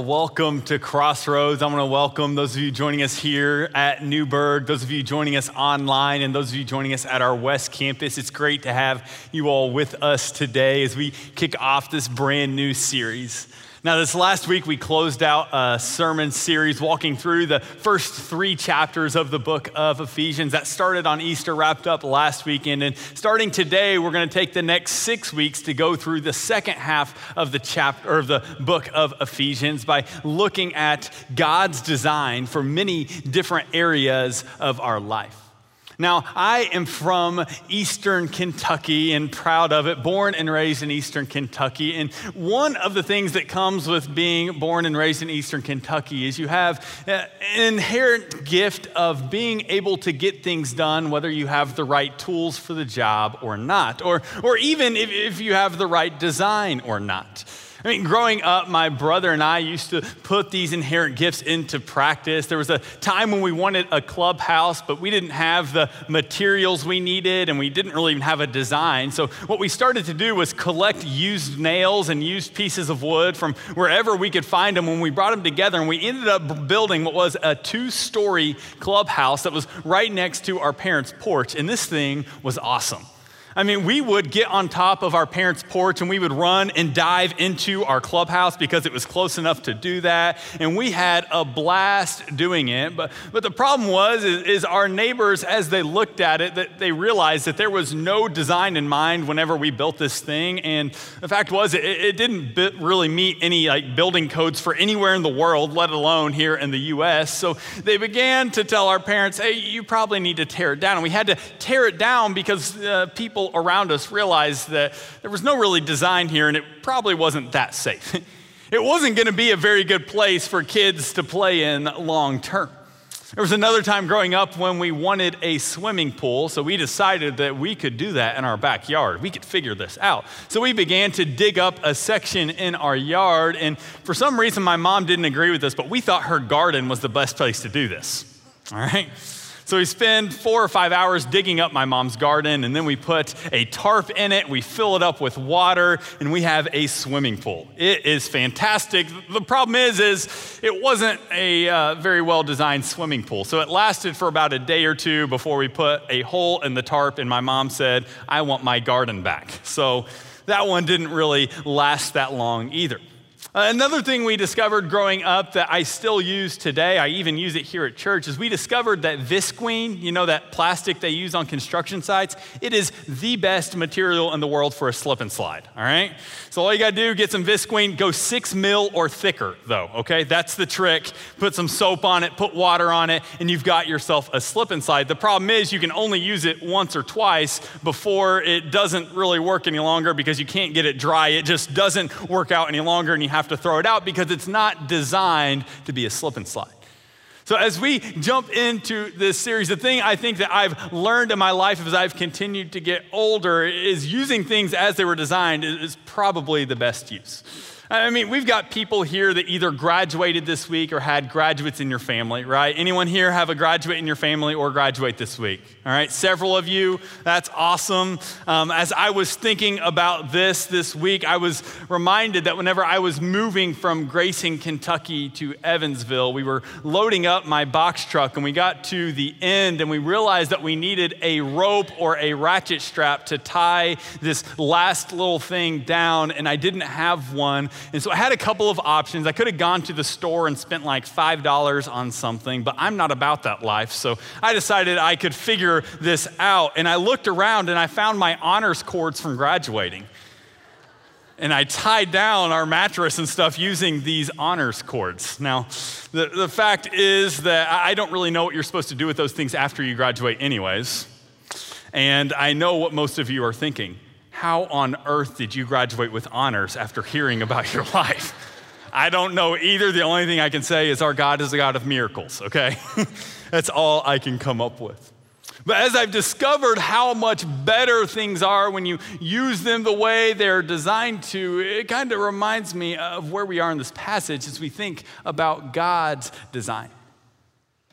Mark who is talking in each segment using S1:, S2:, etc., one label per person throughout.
S1: Welcome to Crossroads. I want to welcome those of you joining us here at Newburgh, those of you joining us online, and those of you joining us at our West Campus. It's great to have you all with us today as we kick off this brand new series. Now, this last week, we closed out a sermon series walking through the first three chapters of the book of Ephesians. That started on Easter, wrapped up last weekend. And starting today, we're going to take the next six weeks to go through the second half of the chapter, of the book of Ephesians by looking at God's design for many different areas of our life. Now, I am from Eastern Kentucky and proud of it, born and raised in Eastern Kentucky. And one of the things that comes with being born and raised in Eastern Kentucky is you have uh, an inherent gift of being able to get things done, whether you have the right tools for the job or not, or, or even if, if you have the right design or not. I mean, growing up, my brother and I used to put these inherent gifts into practice. There was a time when we wanted a clubhouse, but we didn't have the materials we needed and we didn't really even have a design. So, what we started to do was collect used nails and used pieces of wood from wherever we could find them when we brought them together. And we ended up building what was a two story clubhouse that was right next to our parents' porch. And this thing was awesome. I mean, we would get on top of our parents' porch and we would run and dive into our clubhouse because it was close enough to do that. And we had a blast doing it. But, but the problem was, is, is our neighbors, as they looked at it, that they realized that there was no design in mind whenever we built this thing. And the fact was, it, it didn't really meet any like building codes for anywhere in the world, let alone here in the U.S. So they began to tell our parents, hey, you probably need to tear it down. And we had to tear it down because uh, people people around us realized that there was no really design here and it probably wasn't that safe. It wasn't going to be a very good place for kids to play in long term. There was another time growing up when we wanted a swimming pool, so we decided that we could do that in our backyard. We could figure this out. So we began to dig up a section in our yard, and for some reason, my mom didn't agree with this, but we thought her garden was the best place to do this. All right? So we spend four or five hours digging up my mom's garden, and then we put a tarp in it, we fill it up with water, and we have a swimming pool. It is fantastic. The problem is, is it wasn't a uh, very well designed swimming pool. So it lasted for about a day or two before we put a hole in the tarp, and my mom said, I want my garden back. So that one didn't really last that long either. Uh, another thing we discovered growing up that I still use today, I even use it here at church, is we discovered that visqueen, you know, that plastic they use on construction sites, it is the best material in the world for a slip and slide, all right? So all you gotta do, get some visqueen, go six mil or thicker, though, okay? That's the trick. Put some soap on it, put water on it, and you've got yourself a slip and slide. The problem is you can only use it once or twice before it doesn't really work any longer because you can't get it dry. It just doesn't work out any longer, and you have to throw it out because it's not designed to be a slip and slide. So, as we jump into this series, the thing I think that I've learned in my life as I've continued to get older is using things as they were designed is probably the best use. I mean, we've got people here that either graduated this week or had graduates in your family, right? Anyone here have a graduate in your family or graduate this week? All right, several of you. That's awesome. Um, as I was thinking about this this week, I was reminded that whenever I was moving from Grayson, Kentucky to Evansville, we were loading up my box truck and we got to the end and we realized that we needed a rope or a ratchet strap to tie this last little thing down, and I didn't have one. And so I had a couple of options. I could have gone to the store and spent like $5 on something, but I'm not about that life. So I decided I could figure this out. And I looked around and I found my honors cords from graduating. And I tied down our mattress and stuff using these honors cords. Now, the, the fact is that I don't really know what you're supposed to do with those things after you graduate, anyways. And I know what most of you are thinking how on earth did you graduate with honors after hearing about your life? I don't know either. The only thing I can say is our God is a God of miracles, okay? That's all I can come up with. But as I've discovered how much better things are when you use them the way they're designed to, it kind of reminds me of where we are in this passage as we think about God's design.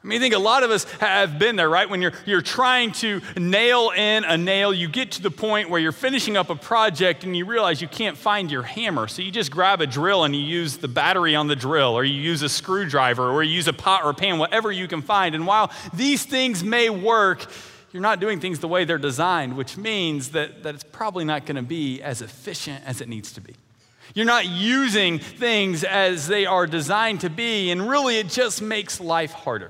S1: I mean, I think a lot of us have been there, right? When you're, you're trying to nail in a nail, you get to the point where you're finishing up a project and you realize you can't find your hammer. So you just grab a drill and you use the battery on the drill, or you use a screwdriver, or you use a pot or a pan, whatever you can find. And while these things may work, you're not doing things the way they're designed, which means that, that it's probably not going to be as efficient as it needs to be. You're not using things as they are designed to be, and really it just makes life harder.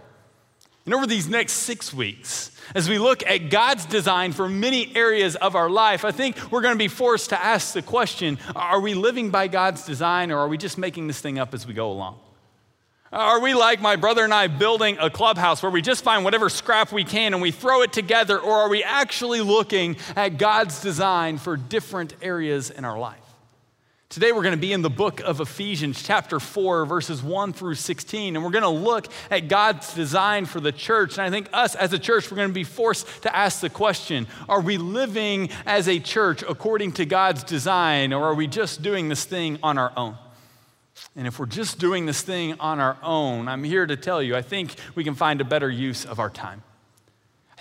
S1: And over these next six weeks, as we look at God's design for many areas of our life, I think we're going to be forced to ask the question are we living by God's design or are we just making this thing up as we go along? Are we like my brother and I building a clubhouse where we just find whatever scrap we can and we throw it together, or are we actually looking at God's design for different areas in our life? Today, we're going to be in the book of Ephesians, chapter 4, verses 1 through 16, and we're going to look at God's design for the church. And I think us as a church, we're going to be forced to ask the question Are we living as a church according to God's design, or are we just doing this thing on our own? And if we're just doing this thing on our own, I'm here to tell you, I think we can find a better use of our time.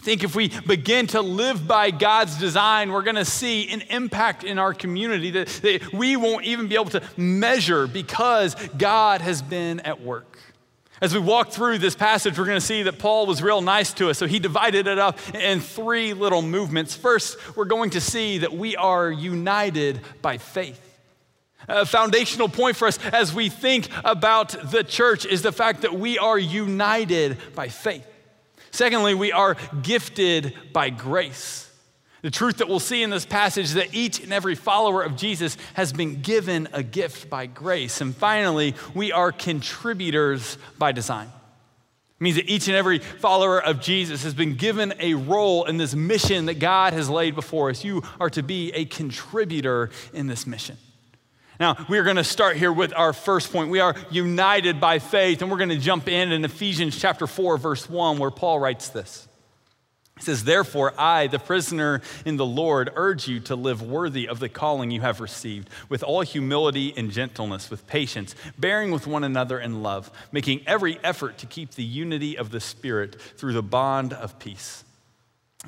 S1: Think if we begin to live by God's design, we're going to see an impact in our community that, that we won't even be able to measure because God has been at work. As we walk through this passage, we're going to see that Paul was real nice to us. So he divided it up in three little movements. First, we're going to see that we are united by faith. A foundational point for us as we think about the church is the fact that we are united by faith. Secondly, we are gifted by grace. The truth that we'll see in this passage is that each and every follower of Jesus has been given a gift by grace. And finally, we are contributors by design. It means that each and every follower of Jesus has been given a role in this mission that God has laid before us. You are to be a contributor in this mission. Now, we're going to start here with our first point. We are united by faith, and we're going to jump in in Ephesians chapter 4, verse 1, where Paul writes this. He says, Therefore, I, the prisoner in the Lord, urge you to live worthy of the calling you have received, with all humility and gentleness, with patience, bearing with one another in love, making every effort to keep the unity of the Spirit through the bond of peace.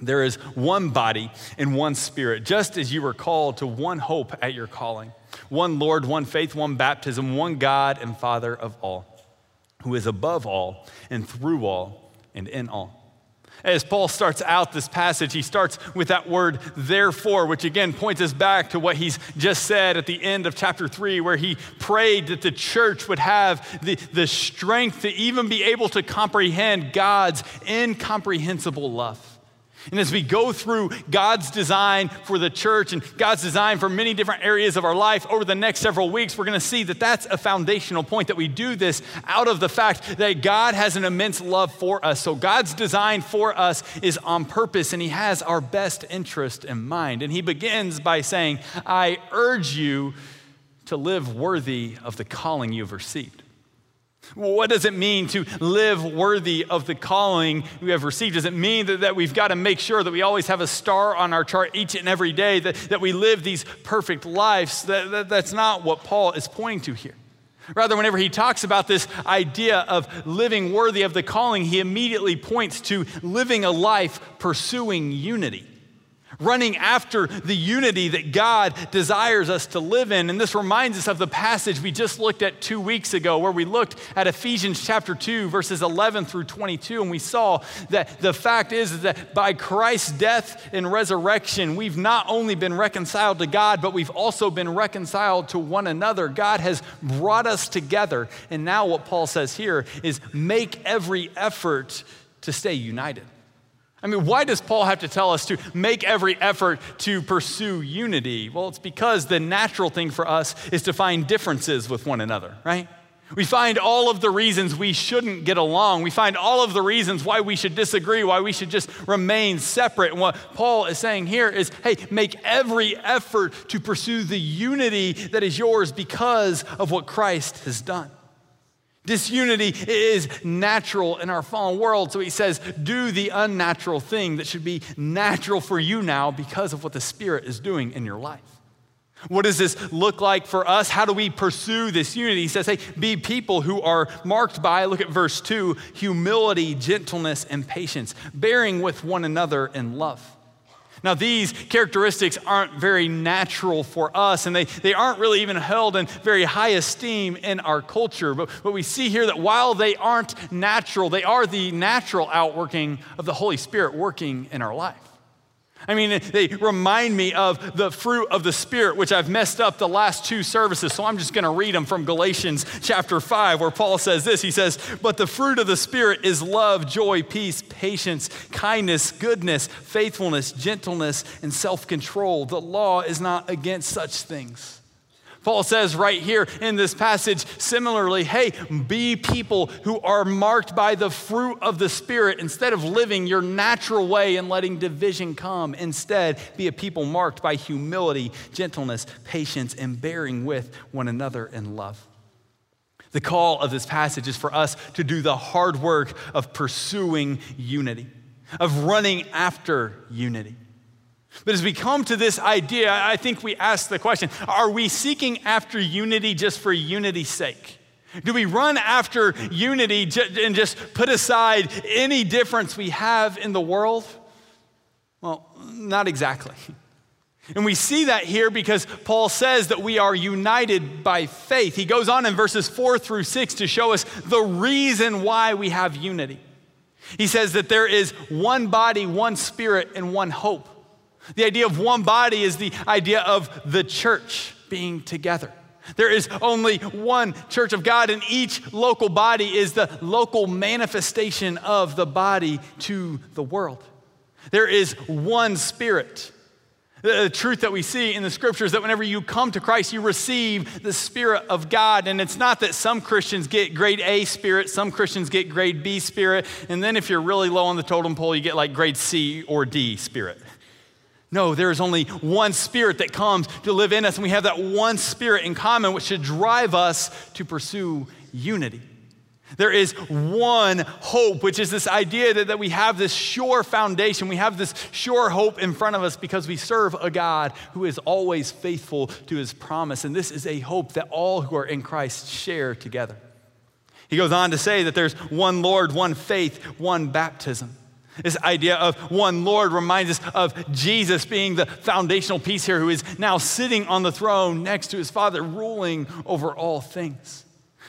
S1: There is one body and one spirit, just as you were called to one hope at your calling one Lord, one faith, one baptism, one God and Father of all, who is above all and through all and in all. As Paul starts out this passage, he starts with that word therefore, which again points us back to what he's just said at the end of chapter three, where he prayed that the church would have the, the strength to even be able to comprehend God's incomprehensible love. And as we go through God's design for the church and God's design for many different areas of our life over the next several weeks, we're going to see that that's a foundational point that we do this out of the fact that God has an immense love for us. So God's design for us is on purpose and He has our best interest in mind. And He begins by saying, I urge you to live worthy of the calling you've received. What does it mean to live worthy of the calling we have received? Does it mean that, that we've got to make sure that we always have a star on our chart each and every day, that, that we live these perfect lives? That, that, that's not what Paul is pointing to here. Rather, whenever he talks about this idea of living worthy of the calling, he immediately points to living a life pursuing unity running after the unity that God desires us to live in. And this reminds us of the passage we just looked at two weeks ago, where we looked at Ephesians chapter 2, verses 11 through 22, and we saw that the fact is that by Christ's death and resurrection, we've not only been reconciled to God, but we've also been reconciled to one another. God has brought us together. And now, what Paul says here is make every effort to stay united. I mean, why does Paul have to tell us to make every effort to pursue unity? Well, it's because the natural thing for us is to find differences with one another, right? We find all of the reasons we shouldn't get along. We find all of the reasons why we should disagree, why we should just remain separate. And what Paul is saying here is hey, make every effort to pursue the unity that is yours because of what Christ has done. Disunity is natural in our fallen world. So he says, do the unnatural thing that should be natural for you now because of what the Spirit is doing in your life. What does this look like for us? How do we pursue this unity? He says, hey, be people who are marked by, look at verse 2, humility, gentleness, and patience, bearing with one another in love. Now, these characteristics aren't very natural for us, and they, they aren't really even held in very high esteem in our culture. But, but we see here that while they aren't natural, they are the natural outworking of the Holy Spirit working in our life. I mean, they remind me of the fruit of the Spirit, which I've messed up the last two services. So I'm just going to read them from Galatians chapter 5, where Paul says this He says, But the fruit of the Spirit is love, joy, peace, patience, kindness, goodness, faithfulness, gentleness, and self control. The law is not against such things. Paul says right here in this passage, similarly, hey, be people who are marked by the fruit of the Spirit instead of living your natural way and letting division come. Instead, be a people marked by humility, gentleness, patience, and bearing with one another in love. The call of this passage is for us to do the hard work of pursuing unity, of running after unity. But as we come to this idea, I think we ask the question are we seeking after unity just for unity's sake? Do we run after unity and just put aside any difference we have in the world? Well, not exactly. And we see that here because Paul says that we are united by faith. He goes on in verses four through six to show us the reason why we have unity. He says that there is one body, one spirit, and one hope. The idea of one body is the idea of the church being together. There is only one church of God, and each local body is the local manifestation of the body to the world. There is one spirit. The truth that we see in the scriptures that whenever you come to Christ, you receive the Spirit of God. And it's not that some Christians get grade A spirit, some Christians get grade B spirit, and then if you're really low on the totem pole, you get like grade C or D spirit. No, there is only one spirit that comes to live in us, and we have that one spirit in common, which should drive us to pursue unity. There is one hope, which is this idea that, that we have this sure foundation. We have this sure hope in front of us because we serve a God who is always faithful to his promise. And this is a hope that all who are in Christ share together. He goes on to say that there's one Lord, one faith, one baptism. This idea of one Lord reminds us of Jesus being the foundational piece here, who is now sitting on the throne next to his Father, ruling over all things.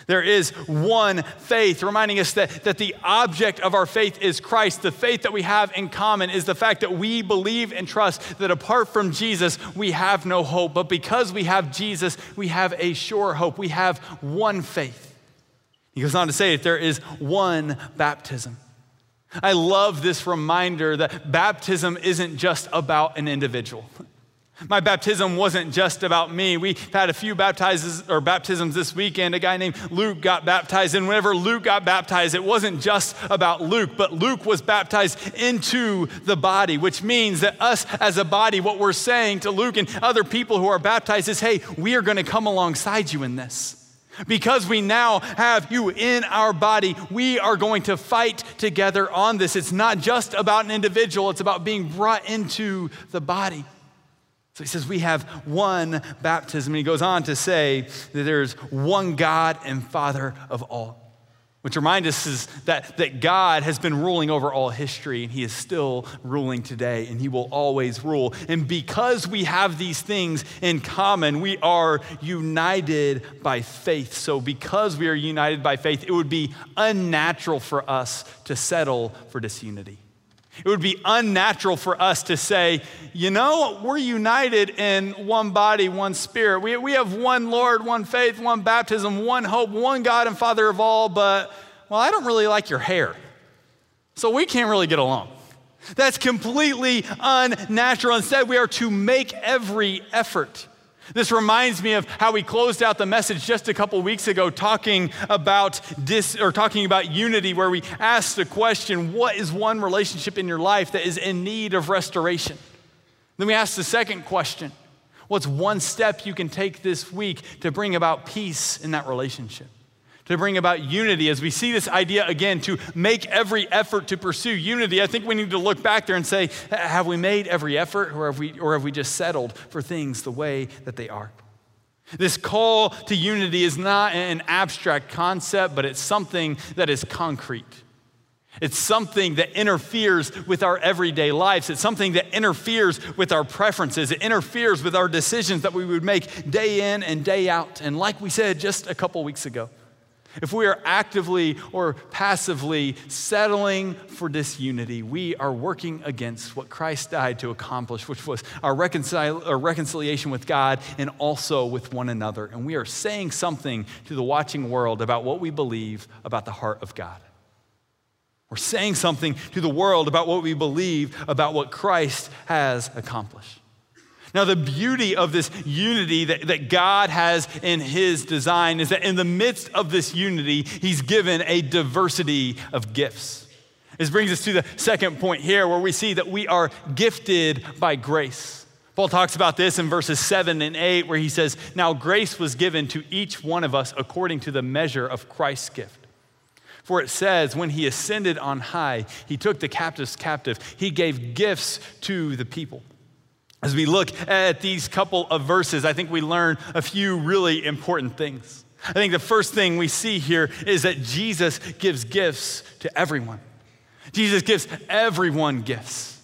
S1: There is one faith, reminding us that, that the object of our faith is Christ. The faith that we have in common is the fact that we believe and trust that apart from Jesus, we have no hope. But because we have Jesus, we have a sure hope. We have one faith. He goes on to say that there is one baptism. I love this reminder that baptism isn't just about an individual. My baptism wasn't just about me. We had a few baptizes or baptisms this weekend. A guy named Luke got baptized, and whenever Luke got baptized, it wasn't just about Luke, but Luke was baptized into the body, which means that us as a body, what we're saying to Luke and other people who are baptized is, hey, we are going to come alongside you in this. Because we now have you in our body, we are going to fight together on this. It's not just about an individual, it's about being brought into the body. So he says, We have one baptism. And he goes on to say that there's one God and Father of all. Which reminds us is that, that God has been ruling over all history and he is still ruling today and he will always rule. And because we have these things in common, we are united by faith. So, because we are united by faith, it would be unnatural for us to settle for disunity. It would be unnatural for us to say, you know, we're united in one body, one spirit. We, we have one Lord, one faith, one baptism, one hope, one God and Father of all, but, well, I don't really like your hair. So we can't really get along. That's completely unnatural. Instead, we are to make every effort this reminds me of how we closed out the message just a couple weeks ago talking about dis, or talking about unity where we asked the question, what is one relationship in your life that is in need of restoration? Then we asked the second question, what's one step you can take this week to bring about peace in that relationship? To bring about unity. As we see this idea again, to make every effort to pursue unity, I think we need to look back there and say, have we made every effort or have we, or have we just settled for things the way that they are? This call to unity is not an abstract concept, but it's something that is concrete. It's something that interferes with our everyday lives. It's something that interferes with our preferences. It interferes with our decisions that we would make day in and day out. And like we said just a couple weeks ago, if we are actively or passively settling for disunity, we are working against what Christ died to accomplish, which was our, reconcil- our, reconciliation with God and also with one another. And we are saying something to the watching world about what we believe about the heart of God. We're saying something to the world about what we believe about what Christ has accomplished. Now, the beauty of this unity that, that God has in His design is that in the midst of this unity, He's given a diversity of gifts. This brings us to the second point here, where we see that we are gifted by grace. Paul talks about this in verses 7 and 8, where he says, Now grace was given to each one of us according to the measure of Christ's gift. For it says, When he ascended on high, he took the captives captive, he gave gifts to the people. As we look at these couple of verses, I think we learn a few really important things. I think the first thing we see here is that Jesus gives gifts to everyone. Jesus gives everyone gifts.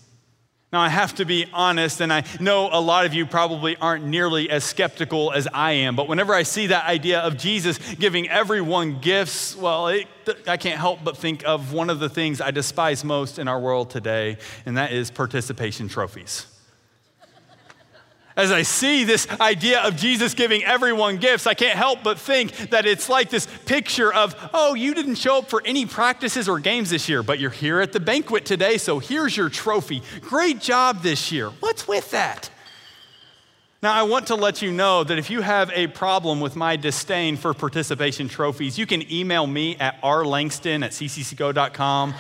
S1: Now, I have to be honest, and I know a lot of you probably aren't nearly as skeptical as I am, but whenever I see that idea of Jesus giving everyone gifts, well, it, I can't help but think of one of the things I despise most in our world today, and that is participation trophies as I see this idea of Jesus giving everyone gifts, I can't help but think that it's like this picture of, oh, you didn't show up for any practices or games this year, but you're here at the banquet today, so here's your trophy. Great job this year. What's with that? Now, I want to let you know that if you have a problem with my disdain for participation trophies, you can email me at rlangston at cccgo.com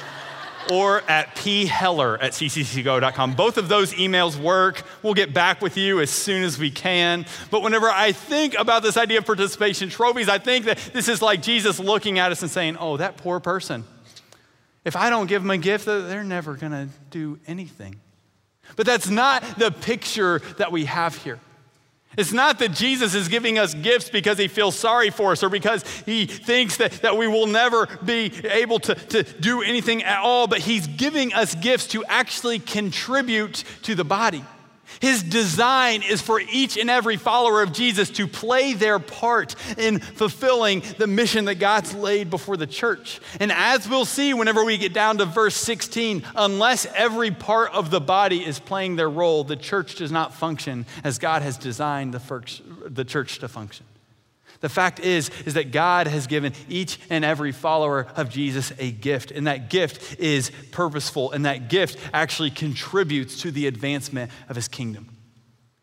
S1: or at pheller at cccgo.com. Both of those emails work. We'll get back with you as soon as we can. But whenever I think about this idea of participation trophies, I think that this is like Jesus looking at us and saying, Oh, that poor person. If I don't give them a gift, they're never going to do anything. But that's not the picture that we have here. It's not that Jesus is giving us gifts because he feels sorry for us or because he thinks that, that we will never be able to, to do anything at all, but he's giving us gifts to actually contribute to the body. His design is for each and every follower of Jesus to play their part in fulfilling the mission that God's laid before the church. And as we'll see whenever we get down to verse 16, unless every part of the body is playing their role, the church does not function as God has designed the, church to function. The fact is, is that God has given each and every follower of Jesus a gift, and that gift is purposeful, and that gift actually contributes to the advancement of his kingdom.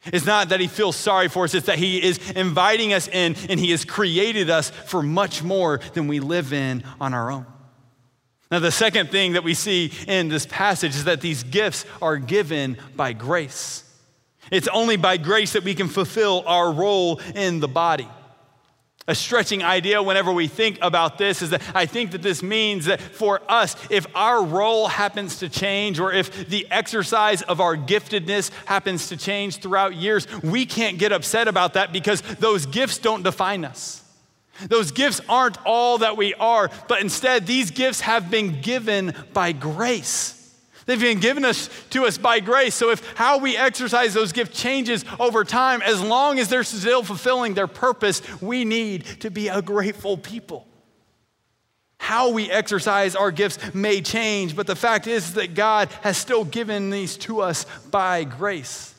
S1: It's not that he feels sorry for us, it's that he is inviting us in and he has created us for much more than we live in on our own. Now, the second thing that we see in this passage is that these gifts are given by grace. It's only by grace that we can fulfill our role in the body. A stretching idea whenever we think about this is that I think that this means that for us, if our role happens to change or if the exercise of our giftedness happens to change throughout years, we can't get upset about that because those gifts don't define us. Those gifts aren't all that we are, but instead, these gifts have been given by grace. They've been given us to us by grace. So if how we exercise those gifts changes over time, as long as they're still fulfilling their purpose, we need to be a grateful people. How we exercise our gifts may change, but the fact is that God has still given these to us by grace.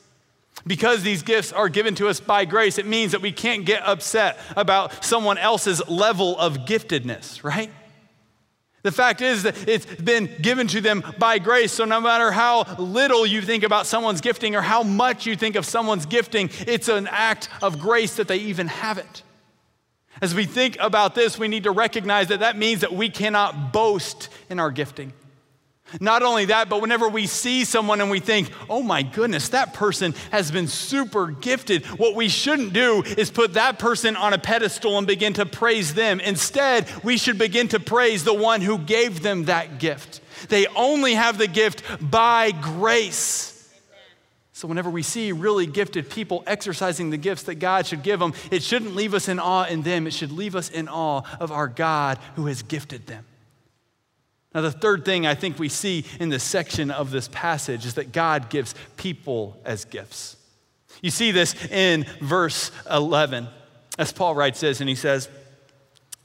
S1: Because these gifts are given to us by grace, it means that we can't get upset about someone else's level of giftedness, right? The fact is that it's been given to them by grace. So, no matter how little you think about someone's gifting or how much you think of someone's gifting, it's an act of grace that they even have it. As we think about this, we need to recognize that that means that we cannot boast in our gifting. Not only that, but whenever we see someone and we think, oh my goodness, that person has been super gifted, what we shouldn't do is put that person on a pedestal and begin to praise them. Instead, we should begin to praise the one who gave them that gift. They only have the gift by grace. So, whenever we see really gifted people exercising the gifts that God should give them, it shouldn't leave us in awe in them. It should leave us in awe of our God who has gifted them. Now, the third thing I think we see in this section of this passage is that God gives people as gifts. You see this in verse 11, as Paul writes this, and he says,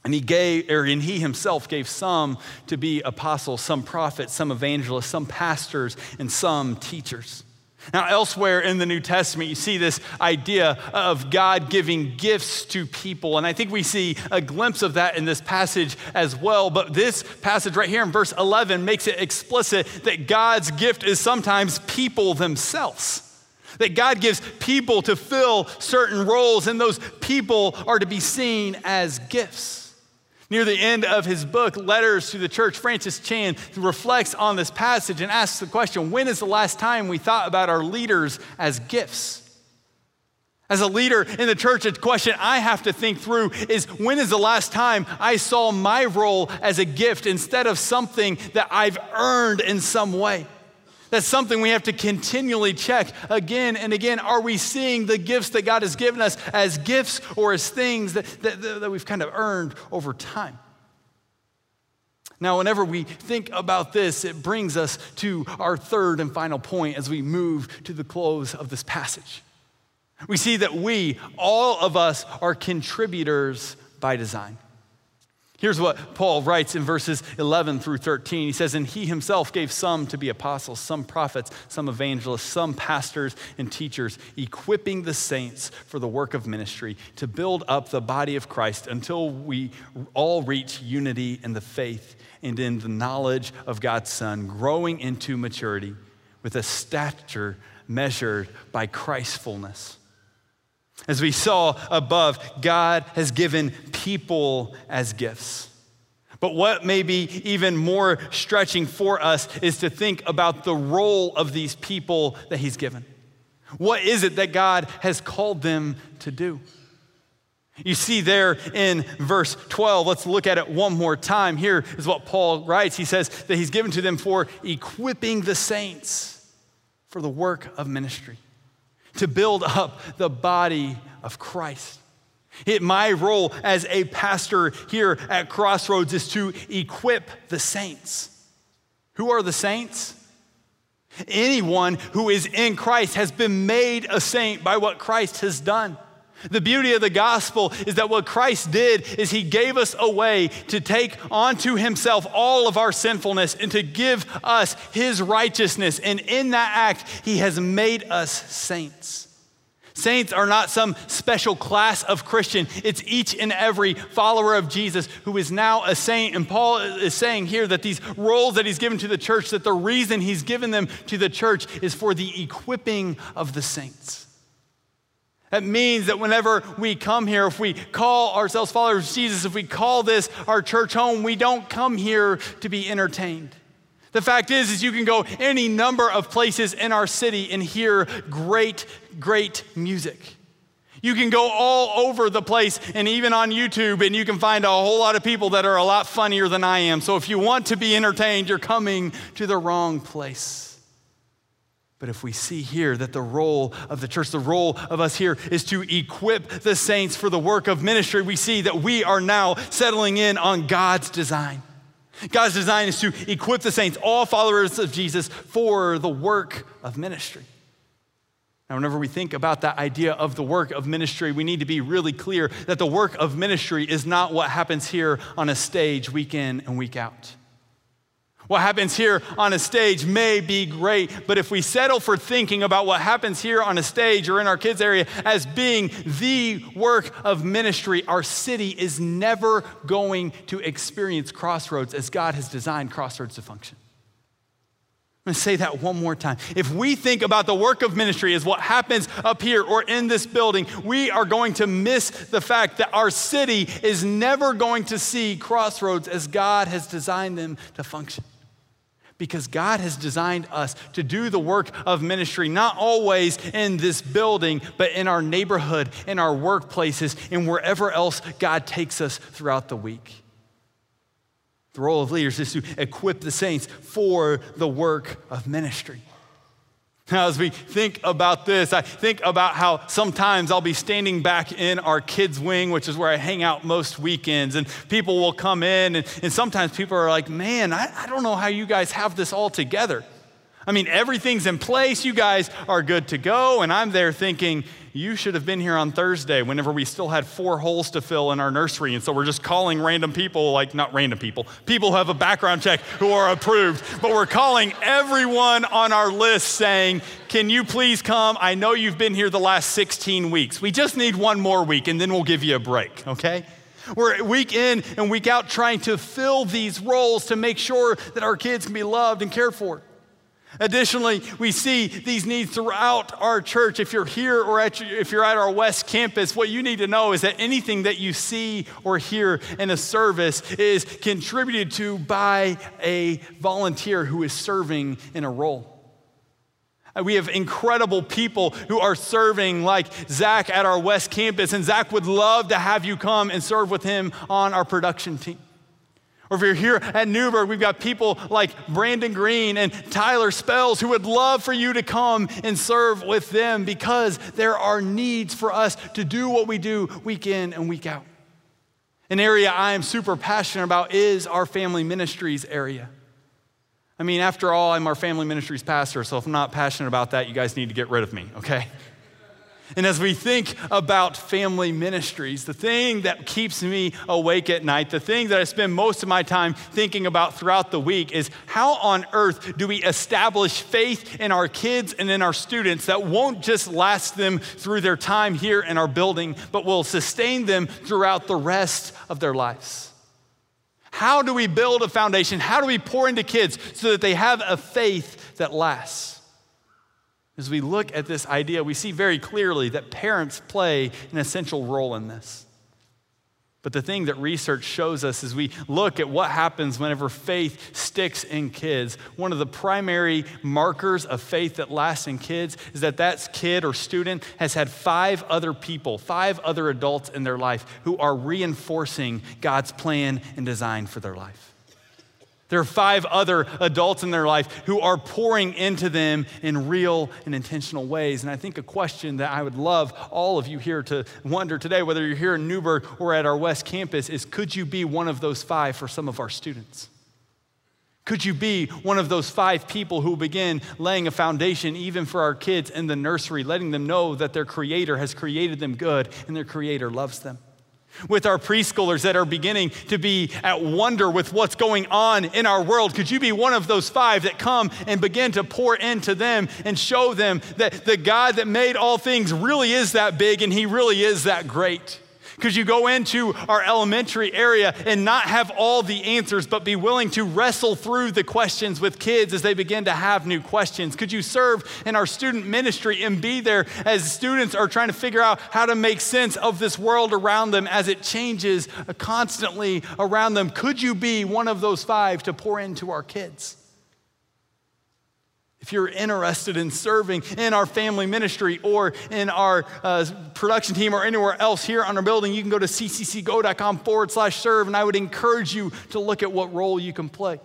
S1: and he gave, or and he himself gave some to be apostles, some prophets, some evangelists, some pastors, and some teachers. Now, elsewhere in the New Testament, you see this idea of God giving gifts to people. And I think we see a glimpse of that in this passage as well. But this passage right here in verse 11 makes it explicit that God's gift is sometimes people themselves. That God gives people to fill certain roles, and those people are to be seen as gifts. Near the end of his book, Letters to the Church, Francis Chan reflects on this passage and asks the question when is the last time we thought about our leaders as gifts? As a leader in the church, a question I have to think through is when is the last time I saw my role as a gift instead of something that I've earned in some way? That's something we have to continually check again and again. Are we seeing the gifts that God has given us as gifts or as things that, that, that we've kind of earned over time? Now, whenever we think about this, it brings us to our third and final point as we move to the close of this passage. We see that we, all of us, are contributors by design. Here's what Paul writes in verses 11 through 13. He says, And he himself gave some to be apostles, some prophets, some evangelists, some pastors and teachers, equipping the saints for the work of ministry to build up the body of Christ until we all reach unity in the faith and in the knowledge of God's Son, growing into maturity with a stature measured by Christ's fullness. As we saw above, God has given people as gifts. But what may be even more stretching for us is to think about the role of these people that He's given. What is it that God has called them to do? You see there in verse 12, let's look at it one more time. Here is what Paul writes. He says that He's given to them for equipping the saints for the work of ministry to build up the body of Christ. It, my role as a pastor here at Crossroads is to equip the saints. Who are the saints? Anyone who is in Christ has been made a saint by what Christ has done. The beauty of the gospel is that what Christ did is he gave us a way to take onto himself all of our sinfulness and to give us his righteousness. And in that act, he has made us saints. Saints are not some special class of Christian. It's each and every follower of Jesus who is now a saint. And Paul is saying here that these roles that he's given to the church, that the reason he's given them to the church is for the equipping of the saints. That means that whenever we come here, if we call ourselves followers of Jesus, if we call this our church home, we don't come here to be entertained. The fact is, is you can go any number of places in our city and hear great, great music. You can go all over the place and even on YouTube, and you can find a whole lot of people that are a lot funnier than I am. So if you want to be entertained, you're coming to the wrong place. But if we see here that the role of the church, the role of us here is to equip the saints for the work of ministry, we see that we are now settling in on God's design. God's design is to equip the saints, all followers of Jesus, for the work of ministry. Now, whenever we think about that idea of the work of ministry, we need to be really clear that the work of ministry is not what happens here on a stage week in and week out. What happens here on a stage may be great, but if we settle for thinking about what happens here on a stage or in our kids' area as being the work of ministry, our city is never going to experience crossroads as God has designed crossroads to function. I'm going to say that one more time. If we think about the work of ministry as what happens up here or in this building, we are going to miss the fact that our city is never going to see crossroads as God has designed them to function. Because God has designed us to do the work of ministry, not always in this building, but in our neighborhood, in our workplaces, and wherever else God takes us throughout the week. The role of leaders is to equip the saints for the work of ministry. Now, as we think about this, I think about how sometimes I'll be standing back in our kids' wing, which is where I hang out most weekends, and people will come in, and, and sometimes people are like, Man, I, I don't know how you guys have this all together. I mean, everything's in place. You guys are good to go. And I'm there thinking, you should have been here on Thursday whenever we still had four holes to fill in our nursery. And so we're just calling random people, like not random people, people who have a background check who are approved. But we're calling everyone on our list saying, Can you please come? I know you've been here the last 16 weeks. We just need one more week and then we'll give you a break, okay? We're week in and week out trying to fill these roles to make sure that our kids can be loved and cared for. Additionally, we see these needs throughout our church. If you're here or at, if you're at our West Campus, what you need to know is that anything that you see or hear in a service is contributed to by a volunteer who is serving in a role. Uh, we have incredible people who are serving, like Zach at our West Campus, and Zach would love to have you come and serve with him on our production team. Or if you're here at Newburgh, we've got people like Brandon Green and Tyler Spells who would love for you to come and serve with them because there are needs for us to do what we do week in and week out. An area I am super passionate about is our family ministries area. I mean, after all, I'm our family ministries pastor, so if I'm not passionate about that, you guys need to get rid of me, okay? And as we think about family ministries, the thing that keeps me awake at night, the thing that I spend most of my time thinking about throughout the week is how on earth do we establish faith in our kids and in our students that won't just last them through their time here in our building, but will sustain them throughout the rest of their lives? How do we build a foundation? How do we pour into kids so that they have a faith that lasts? As we look at this idea, we see very clearly that parents play an essential role in this. But the thing that research shows us as we look at what happens whenever faith sticks in kids, one of the primary markers of faith that lasts in kids is that that kid or student has had five other people, five other adults in their life who are reinforcing God's plan and design for their life. There are five other adults in their life who are pouring into them in real and intentional ways. And I think a question that I would love all of you here to wonder today, whether you're here in Newburgh or at our West Campus, is could you be one of those five for some of our students? Could you be one of those five people who begin laying a foundation even for our kids in the nursery, letting them know that their Creator has created them good and their Creator loves them? With our preschoolers that are beginning to be at wonder with what's going on in our world. Could you be one of those five that come and begin to pour into them and show them that the God that made all things really is that big and He really is that great? Could you go into our elementary area and not have all the answers, but be willing to wrestle through the questions with kids as they begin to have new questions? Could you serve in our student ministry and be there as students are trying to figure out how to make sense of this world around them as it changes constantly around them? Could you be one of those five to pour into our kids? If you're interested in serving in our family ministry or in our uh, production team or anywhere else here on our building, you can go to cccgo.com forward slash serve, and I would encourage you to look at what role you can play.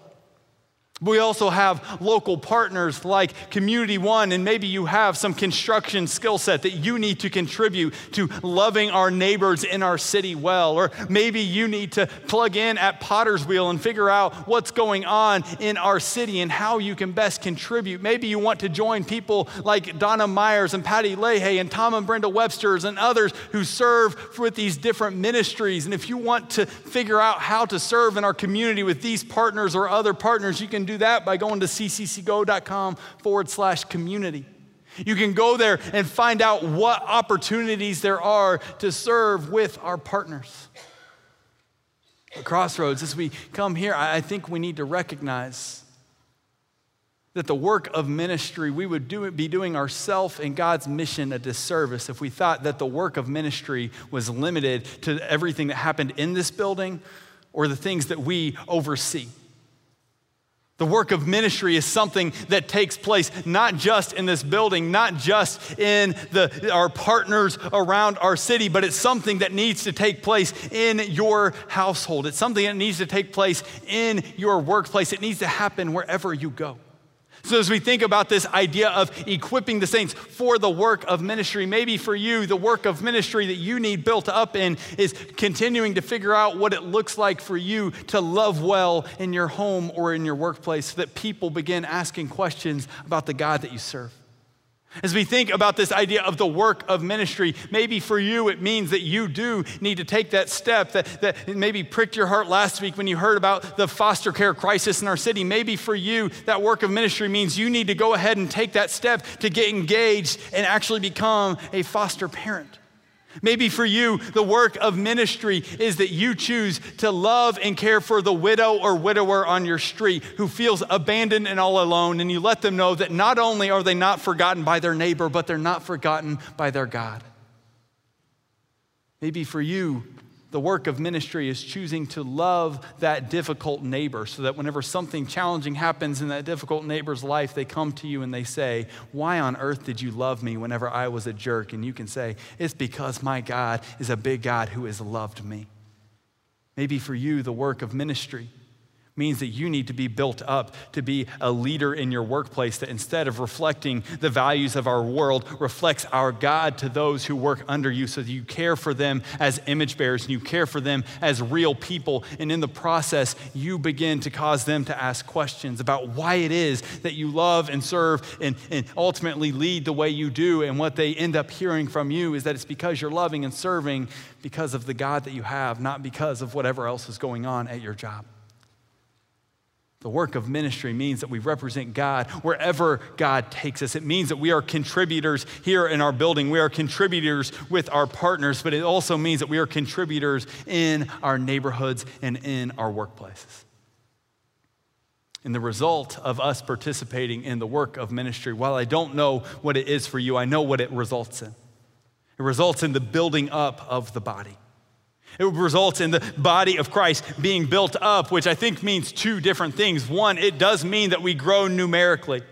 S1: We also have local partners like Community One, and maybe you have some construction skill set that you need to contribute to loving our neighbors in our city well. Or maybe you need to plug in at Potter's Wheel and figure out what's going on in our city and how you can best contribute. Maybe you want to join people like Donna Myers and Patty Leahy and Tom and Brenda Websters and others who serve with these different ministries. And if you want to figure out how to serve in our community with these partners or other partners, you can do that by going to cccgo.com forward slash community. You can go there and find out what opportunities there are to serve with our partners. At Crossroads, as we come here, I think we need to recognize that the work of ministry, we would do, be doing ourselves and God's mission a disservice if we thought that the work of ministry was limited to everything that happened in this building or the things that we oversee. The work of ministry is something that takes place not just in this building, not just in the, our partners around our city, but it's something that needs to take place in your household. It's something that needs to take place in your workplace. It needs to happen wherever you go. So, as we think about this idea of equipping the saints for the work of ministry, maybe for you, the work of ministry that you need built up in is continuing to figure out what it looks like for you to love well in your home or in your workplace so that people begin asking questions about the God that you serve. As we think about this idea of the work of ministry, maybe for you it means that you do need to take that step that, that maybe pricked your heart last week when you heard about the foster care crisis in our city. Maybe for you, that work of ministry means you need to go ahead and take that step to get engaged and actually become a foster parent. Maybe for you, the work of ministry is that you choose to love and care for the widow or widower on your street who feels abandoned and all alone, and you let them know that not only are they not forgotten by their neighbor, but they're not forgotten by their God. Maybe for you, the work of ministry is choosing to love that difficult neighbor so that whenever something challenging happens in that difficult neighbor's life, they come to you and they say, Why on earth did you love me whenever I was a jerk? And you can say, It's because my God is a big God who has loved me. Maybe for you, the work of ministry means that you need to be built up to be a leader in your workplace that instead of reflecting the values of our world reflects our god to those who work under you so that you care for them as image bearers and you care for them as real people. And in the process you begin to cause them to ask questions about why it is that you love and serve and, and ultimately lead the way you do. And what they end up hearing from you is that it's because you're loving and serving because of the god that you have not because of whatever else is going on at your job the work of ministry means that we represent God wherever God takes us. It means that we are contributors here in our building. We are contributors with our partners, but it also means that we are contributors in our neighborhoods and in our workplaces. And the result of us participating in the work of ministry, while I don't know what it is for you, I know what it results in. It results in the building up of the body. It results in the body of Christ being built up, which I think means two different things. One, it does mean that we grow numerically.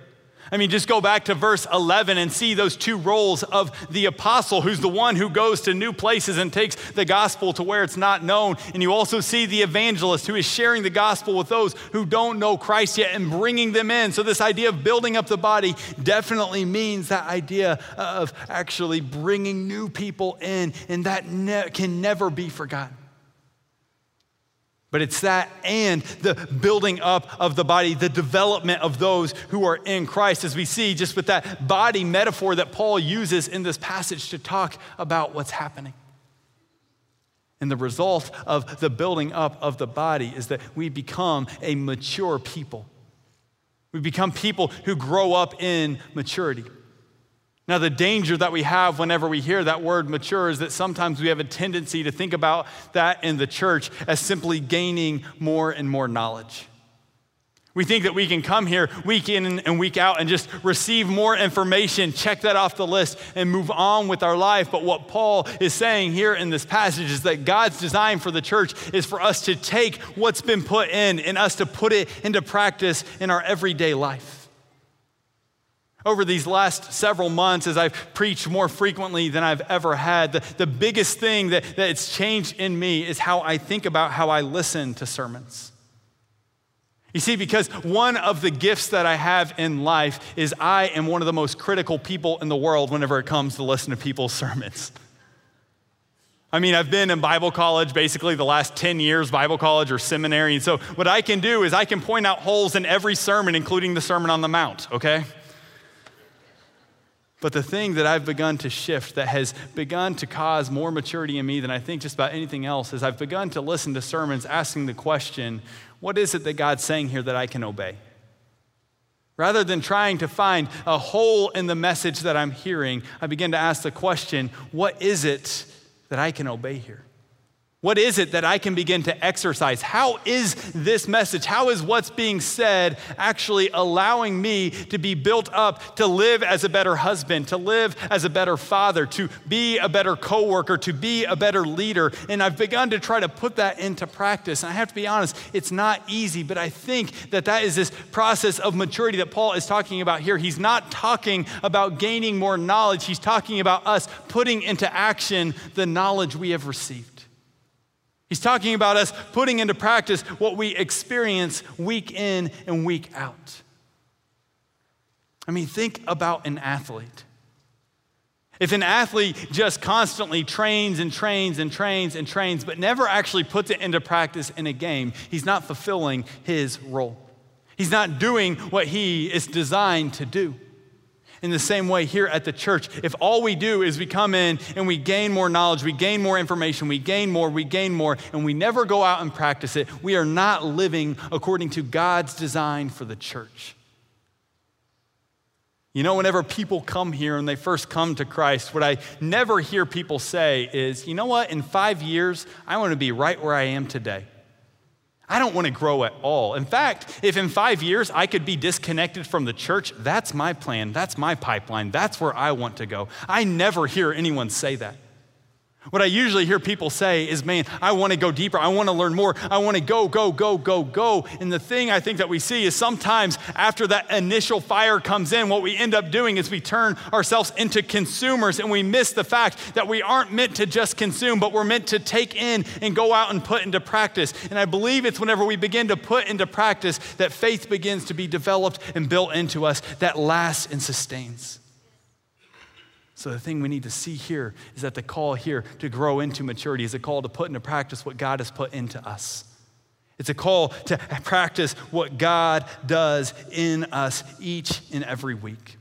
S1: I mean, just go back to verse 11 and see those two roles of the apostle, who's the one who goes to new places and takes the gospel to where it's not known. And you also see the evangelist who is sharing the gospel with those who don't know Christ yet and bringing them in. So, this idea of building up the body definitely means that idea of actually bringing new people in, and that ne- can never be forgotten. But it's that and the building up of the body, the development of those who are in Christ, as we see just with that body metaphor that Paul uses in this passage to talk about what's happening. And the result of the building up of the body is that we become a mature people. We become people who grow up in maturity. Now, the danger that we have whenever we hear that word mature is that sometimes we have a tendency to think about that in the church as simply gaining more and more knowledge. We think that we can come here week in and week out and just receive more information, check that off the list, and move on with our life. But what Paul is saying here in this passage is that God's design for the church is for us to take what's been put in and us to put it into practice in our everyday life. Over these last several months, as I've preached more frequently than I've ever had, the, the biggest thing that, that it's changed in me is how I think about how I listen to sermons. You see, because one of the gifts that I have in life is I am one of the most critical people in the world whenever it comes to listen to people's sermons. I mean, I've been in Bible college basically the last 10 years, Bible college or seminary. And so, what I can do is I can point out holes in every sermon, including the Sermon on the Mount, okay? But the thing that I've begun to shift that has begun to cause more maturity in me than I think just about anything else is I've begun to listen to sermons asking the question, what is it that God's saying here that I can obey? Rather than trying to find a hole in the message that I'm hearing, I begin to ask the question, what is it that I can obey here? What is it that I can begin to exercise? How is this message, how is what's being said actually allowing me to be built up to live as a better husband, to live as a better father, to be a better coworker, to be a better leader? And I've begun to try to put that into practice. And I have to be honest, it's not easy, but I think that that is this process of maturity that Paul is talking about here. He's not talking about gaining more knowledge, he's talking about us putting into action the knowledge we have received. He's talking about us putting into practice what we experience week in and week out. I mean, think about an athlete. If an athlete just constantly trains and trains and trains and trains, but never actually puts it into practice in a game, he's not fulfilling his role. He's not doing what he is designed to do. In the same way, here at the church, if all we do is we come in and we gain more knowledge, we gain more information, we gain more, we gain more, and we never go out and practice it, we are not living according to God's design for the church. You know, whenever people come here and they first come to Christ, what I never hear people say is, you know what, in five years, I want to be right where I am today. I don't want to grow at all. In fact, if in five years I could be disconnected from the church, that's my plan. That's my pipeline. That's where I want to go. I never hear anyone say that. What I usually hear people say is, man, I want to go deeper. I want to learn more. I want to go, go, go, go, go. And the thing I think that we see is sometimes after that initial fire comes in, what we end up doing is we turn ourselves into consumers and we miss the fact that we aren't meant to just consume, but we're meant to take in and go out and put into practice. And I believe it's whenever we begin to put into practice that faith begins to be developed and built into us that lasts and sustains. So, the thing we need to see here is that the call here to grow into maturity is a call to put into practice what God has put into us. It's a call to practice what God does in us each and every week.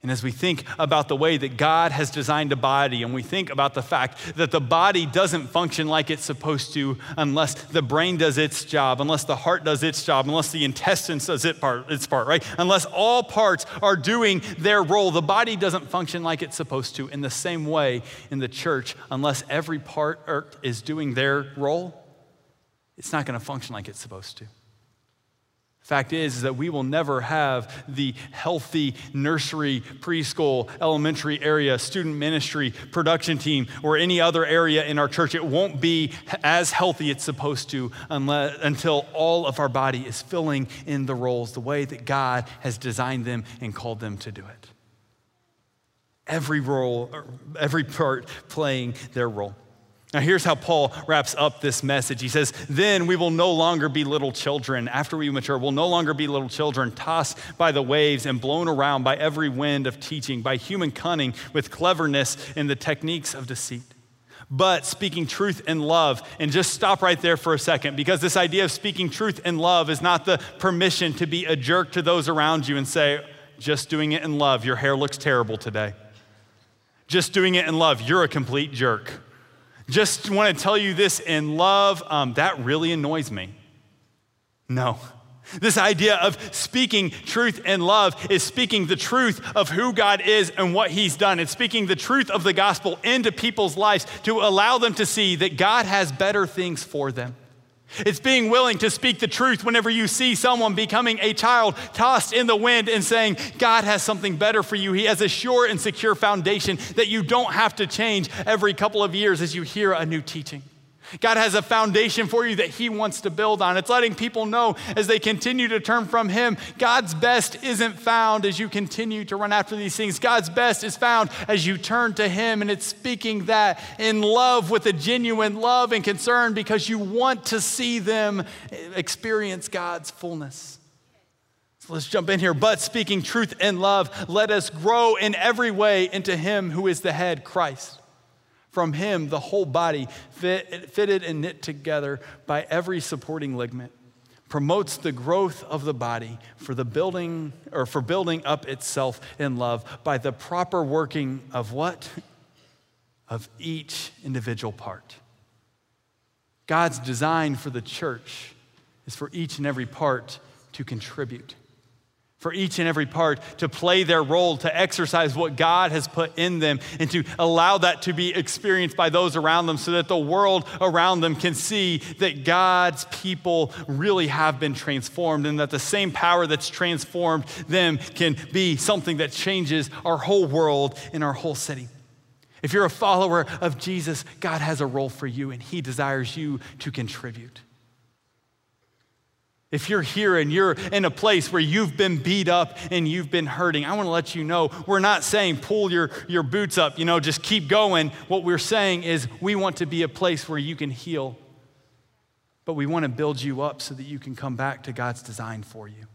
S1: And as we think about the way that God has designed a body, and we think about the fact that the body doesn't function like it's supposed to unless the brain does its job, unless the heart does its job, unless the intestines does its part, its part, right? Unless all parts are doing their role, the body doesn't function like it's supposed to. In the same way, in the church, unless every part er, is doing their role, it's not going to function like it's supposed to. Fact is, is that we will never have the healthy nursery, preschool, elementary area, student ministry, production team, or any other area in our church. It won't be as healthy it's supposed to unless, until all of our body is filling in the roles the way that God has designed them and called them to do it. Every role, every part playing their role. Now, here's how Paul wraps up this message. He says, Then we will no longer be little children. After we mature, we'll no longer be little children, tossed by the waves and blown around by every wind of teaching, by human cunning, with cleverness in the techniques of deceit. But speaking truth in love, and just stop right there for a second, because this idea of speaking truth in love is not the permission to be a jerk to those around you and say, Just doing it in love, your hair looks terrible today. Just doing it in love, you're a complete jerk just want to tell you this in love, um, that really annoys me. No. This idea of speaking truth in love is speaking the truth of who God is and what He's done. It's speaking the truth of the gospel into people's lives to allow them to see that God has better things for them. It's being willing to speak the truth whenever you see someone becoming a child tossed in the wind and saying, God has something better for you. He has a sure and secure foundation that you don't have to change every couple of years as you hear a new teaching. God has a foundation for you that He wants to build on. It's letting people know as they continue to turn from Him, God's best isn't found as you continue to run after these things. God's best is found as you turn to Him, and it's speaking that in love with a genuine love and concern because you want to see them experience God's fullness. So let's jump in here. But speaking truth in love, let us grow in every way into Him who is the head, Christ. From him, the whole body, fit, fitted and knit together by every supporting ligament, promotes the growth of the body for the building or for building up itself in love by the proper working of what? Of each individual part. God's design for the church is for each and every part to contribute for each and every part to play their role, to exercise what God has put in them, and to allow that to be experienced by those around them so that the world around them can see that God's people really have been transformed and that the same power that's transformed them can be something that changes our whole world and our whole city. If you're a follower of Jesus, God has a role for you and He desires you to contribute. If you're here and you're in a place where you've been beat up and you've been hurting, I want to let you know we're not saying pull your, your boots up, you know, just keep going. What we're saying is we want to be a place where you can heal, but we want to build you up so that you can come back to God's design for you.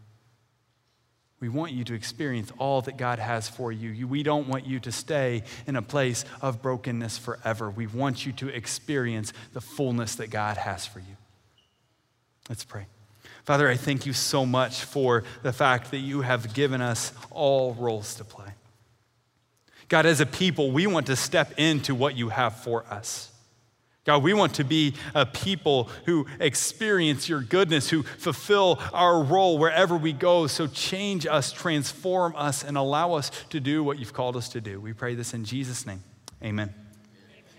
S1: We want you to experience all that God has for you. We don't want you to stay in a place of brokenness forever. We want you to experience the fullness that God has for you. Let's pray. Father, I thank you so much for the fact that you have given us all roles to play. God, as a people, we want to step into what you have for us. God, we want to be a people who experience your goodness, who fulfill our role wherever we go. So change us, transform us, and allow us to do what you've called us to do. We pray this in Jesus' name. Amen.